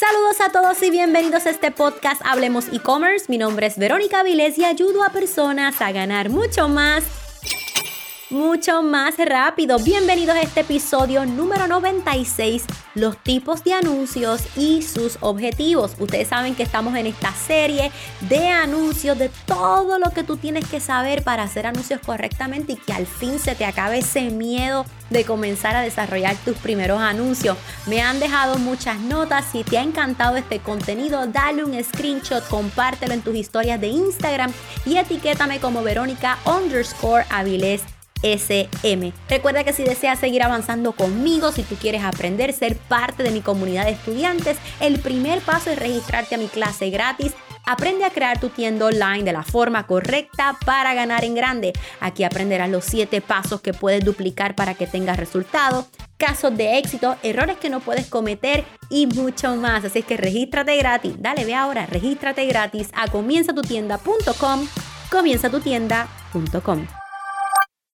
Saludos a todos y bienvenidos a este podcast Hablemos e-commerce. Mi nombre es Verónica Vilés y ayudo a personas a ganar mucho más mucho más rápido. Bienvenidos a este episodio número 96, los tipos de anuncios y sus objetivos. Ustedes saben que estamos en esta serie de anuncios, de todo lo que tú tienes que saber para hacer anuncios correctamente y que al fin se te acabe ese miedo de comenzar a desarrollar tus primeros anuncios. Me han dejado muchas notas. Si te ha encantado este contenido, dale un screenshot, compártelo en tus historias de Instagram y etiquétame como Verónica underscore Avilés SM. Recuerda que si deseas seguir avanzando conmigo, si tú quieres aprender, ser parte de mi comunidad de estudiantes, el primer paso es registrarte a mi clase gratis Aprende a crear tu tienda online de la forma correcta para ganar en grande. Aquí aprenderás los 7 pasos que puedes duplicar para que tengas resultados, casos de éxito, errores que no puedes cometer y mucho más. Así que regístrate gratis. Dale, ve ahora, regístrate gratis a comienzatutienda.com, comienzatutienda.com.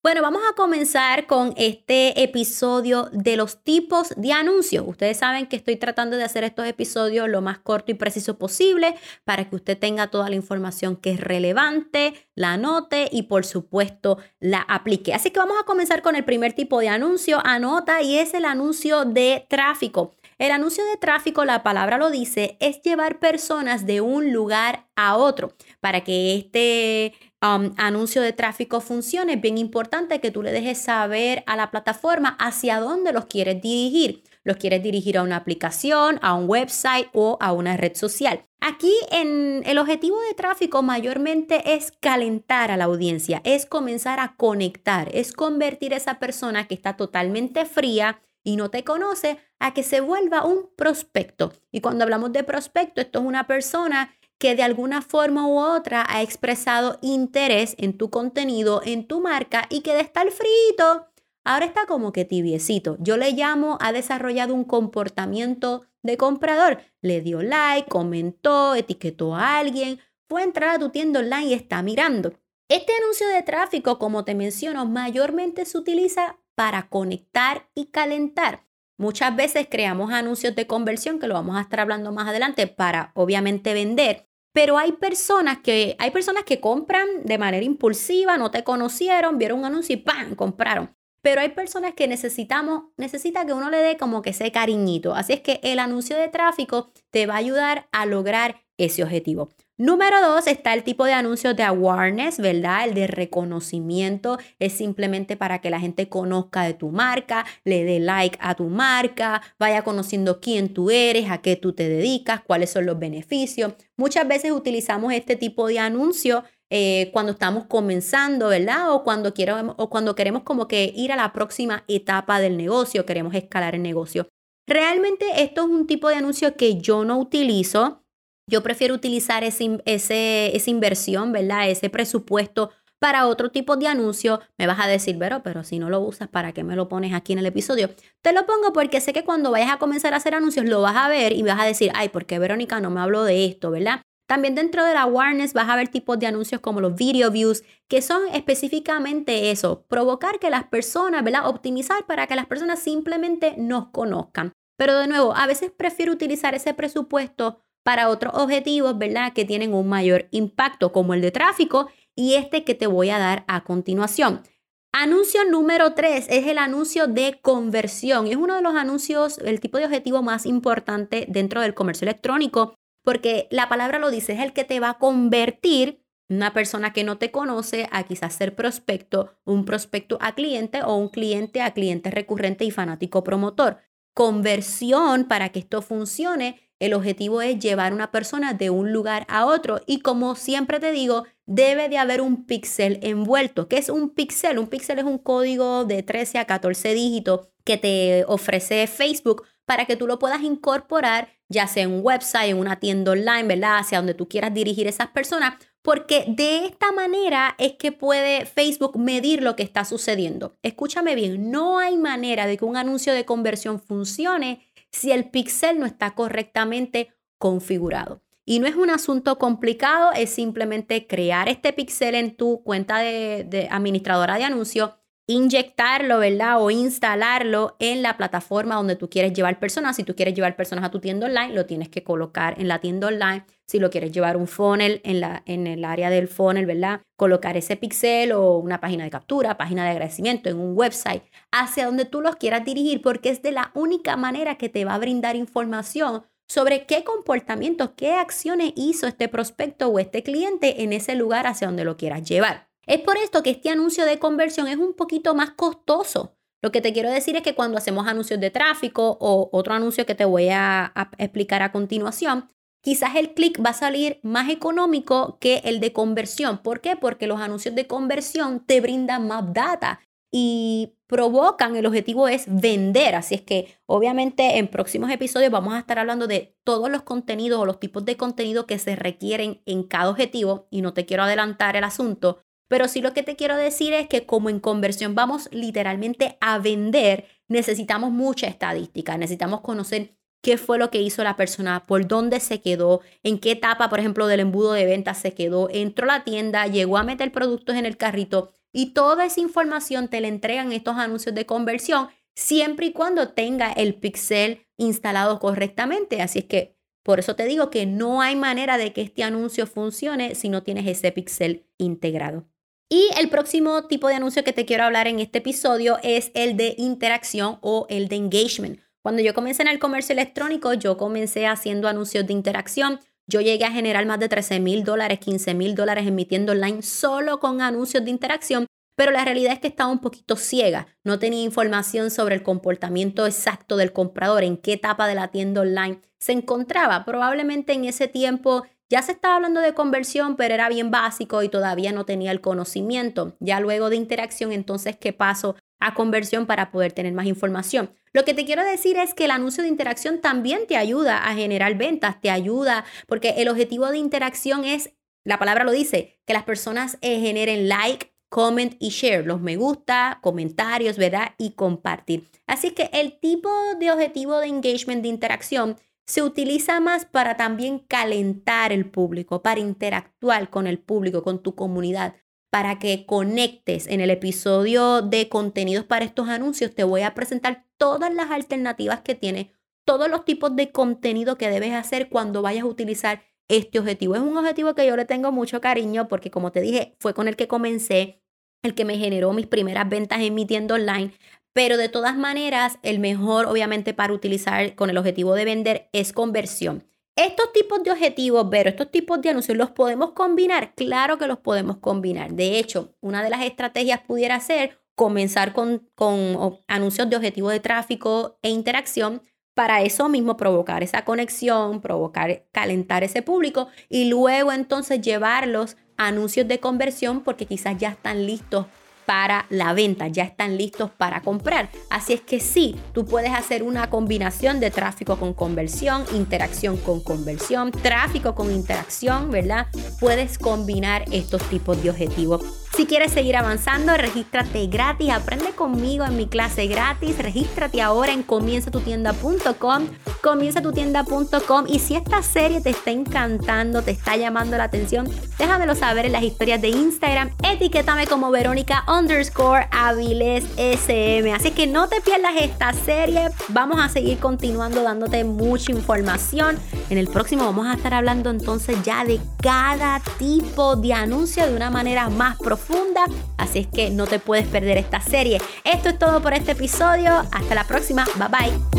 Bueno, vamos a comenzar con este episodio de los tipos de anuncios. Ustedes saben que estoy tratando de hacer estos episodios lo más corto y preciso posible para que usted tenga toda la información que es relevante, la anote y por supuesto la aplique. Así que vamos a comenzar con el primer tipo de anuncio. Anota y es el anuncio de tráfico. El anuncio de tráfico, la palabra lo dice, es llevar personas de un lugar a otro. Para que este Um, anuncio de tráfico funcione, es bien importante que tú le dejes saber a la plataforma hacia dónde los quieres dirigir. Los quieres dirigir a una aplicación, a un website o a una red social. Aquí en el objetivo de tráfico mayormente es calentar a la audiencia, es comenzar a conectar, es convertir a esa persona que está totalmente fría y no te conoce a que se vuelva un prospecto. Y cuando hablamos de prospecto, esto es una persona que de alguna forma u otra ha expresado interés en tu contenido, en tu marca y que de estar frito, ahora está como que tibiecito. Yo le llamo, ha desarrollado un comportamiento de comprador. Le dio like, comentó, etiquetó a alguien, fue a entrar a tu tienda online y está mirando. Este anuncio de tráfico, como te menciono, mayormente se utiliza para conectar y calentar. Muchas veces creamos anuncios de conversión, que lo vamos a estar hablando más adelante, para obviamente vender. Pero hay personas que, hay personas que compran de manera impulsiva, no te conocieron, vieron un anuncio y ¡pam! compraron. Pero hay personas que necesitamos, necesita que uno le dé como que ese cariñito. Así es que el anuncio de tráfico te va a ayudar a lograr ese objetivo. Número dos está el tipo de anuncios de awareness, ¿verdad? El de reconocimiento es simplemente para que la gente conozca de tu marca, le dé like a tu marca, vaya conociendo quién tú eres, a qué tú te dedicas, cuáles son los beneficios. Muchas veces utilizamos este tipo de anuncio eh, cuando estamos comenzando, ¿verdad? O cuando, quiero, o cuando queremos como que ir a la próxima etapa del negocio, queremos escalar el negocio. Realmente esto es un tipo de anuncio que yo no utilizo yo prefiero utilizar ese, esa inversión, ¿verdad? Ese presupuesto para otro tipo de anuncio. Me vas a decir, pero, pero si no lo usas, ¿para qué me lo pones aquí en el episodio? Te lo pongo porque sé que cuando vayas a comenzar a hacer anuncios lo vas a ver y vas a decir, ay, ¿por qué Verónica no me habló de esto, verdad? También dentro de la awareness vas a ver tipos de anuncios como los video views, que son específicamente eso, provocar que las personas, ¿verdad? Optimizar para que las personas simplemente nos conozcan. Pero de nuevo, a veces prefiero utilizar ese presupuesto para otros objetivos, ¿verdad? Que tienen un mayor impacto, como el de tráfico y este que te voy a dar a continuación. Anuncio número 3 es el anuncio de conversión. Es uno de los anuncios, el tipo de objetivo más importante dentro del comercio electrónico, porque la palabra lo dice, es el que te va a convertir una persona que no te conoce a quizás ser prospecto, un prospecto a cliente o un cliente a cliente recurrente y fanático promotor. Conversión para que esto funcione el objetivo es llevar a una persona de un lugar a otro y como siempre te digo, debe de haber un píxel envuelto. ¿Qué es un píxel? Un píxel es un código de 13 a 14 dígitos que te ofrece Facebook para que tú lo puedas incorporar ya sea en un website, en una tienda online, ¿verdad? Hacia donde tú quieras dirigir esas personas, porque de esta manera es que puede Facebook medir lo que está sucediendo. Escúchame bien, no hay manera de que un anuncio de conversión funcione si el pixel no está correctamente configurado. Y no es un asunto complicado, es simplemente crear este pixel en tu cuenta de, administradora de anuncios, inyectarlo, ¿verdad? O instalarlo en la plataforma donde tú quieres llevar personas. Si tú quieres llevar personas a tu tienda online, lo tienes que colocar en la tienda online. Si lo quieres llevar un funnel en, la, en el área del funnel, ¿verdad? Colocar ese pixel o una página de captura, página de agradecimiento en un website, hacia donde tú los quieras dirigir, porque es de la única manera que te va a brindar información sobre qué comportamientos, qué acciones hizo este prospecto o este cliente en ese lugar hacia donde lo quieras llevar. Es por esto que este anuncio de conversión es un poquito más costoso. Lo que te quiero decir es que cuando hacemos anuncios de tráfico o otro anuncio que te voy a, explicar a continuación, quizás el clic va a salir más económico que el de conversión. ¿Por qué? Porque los anuncios de conversión te brindan más data y provocan, el objetivo es vender. Así es que obviamente en próximos episodios vamos a estar hablando de todos los contenidos o los tipos de contenido que se requieren en cada objetivo y no te quiero adelantar el asunto, pero sí lo que te quiero decir es que como en conversión vamos literalmente a vender, necesitamos mucha estadística, necesitamos conocer qué fue lo que hizo la persona, por dónde se quedó, en qué etapa, por ejemplo, del embudo de venta se quedó, entró a la tienda, llegó a meter productos en el carrito y toda esa información te la entregan estos anuncios de conversión siempre y cuando tenga el pixel instalado correctamente. Así es que por eso te digo que no hay manera de que este anuncio funcione si no tienes ese pixel integrado. Y el próximo tipo de anuncio que te quiero hablar en este episodio es el de interacción o el de engagement. Cuando yo comencé en el comercio electrónico, yo comencé haciendo anuncios de interacción. Yo llegué a generar más de 13 mil dólares, 15 mil dólares en mi tienda online solo con anuncios de interacción, pero la realidad es que estaba un poquito ciega. No tenía información sobre el comportamiento exacto del comprador, en qué etapa de la tienda online se encontraba. Probablemente en ese tiempo ya se estaba hablando de conversión, pero era bien básico y todavía no tenía el conocimiento. Ya luego de interacción, entonces, ¿qué paso a conversión para poder tener más información? Lo que te quiero decir es que el anuncio de interacción también te ayuda a generar ventas, te ayuda, porque el objetivo de interacción es, la palabra lo dice, que las personas eh, generen like, comment y share, los me gusta, comentarios, ¿verdad? Y compartir. Así que el tipo de objetivo de engagement, de interacción, se utiliza más para también calentar el público, para interactuar con el público, con tu comunidad, para que conectes. En el episodio de contenidos para estos anuncios te voy a presentar todas las alternativas que tiene, todos los tipos de contenido que debes hacer cuando vayas a utilizar este objetivo. Es un objetivo que yo le tengo mucho cariño porque como te dije, fue con el que comencé, el que me generó mis primeras ventas en mi tienda online, pero de todas maneras, el mejor obviamente para utilizar con el objetivo de vender es conversión. Estos tipos de objetivos, pero estos tipos de anuncios, ¿los podemos combinar? Claro que los podemos combinar. De hecho, una de las estrategias pudiera ser comenzar con, con anuncios de objetivo de tráfico e interacción para eso mismo provocar esa conexión, provocar, calentar ese público y luego entonces llevarlos anuncios de conversión porque quizás ya están listos para la venta, ya están listos para comprar. Así es que sí, tú puedes hacer una combinación de tráfico con conversión, interacción con conversión, tráfico con interacción, ¿verdad? Puedes combinar estos tipos de objetivos. Si quieres seguir avanzando, regístrate gratis, aprende conmigo en mi clase gratis, regístrate ahora en comienzatutienda.com, comienzatutienda.com y si esta serie te está encantando, te está llamando la atención, déjamelo saber en las historias de Instagram, etiquétame como Verónica underscore Aviles SM. Así que no te pierdas esta serie. Vamos a seguir continuando dándote mucha información. En el próximo vamos a estar hablando entonces ya de cada tipo de anuncio de una manera más profunda. Así es que no te puedes perder esta serie. Esto es todo por este episodio. Hasta la próxima. Bye bye.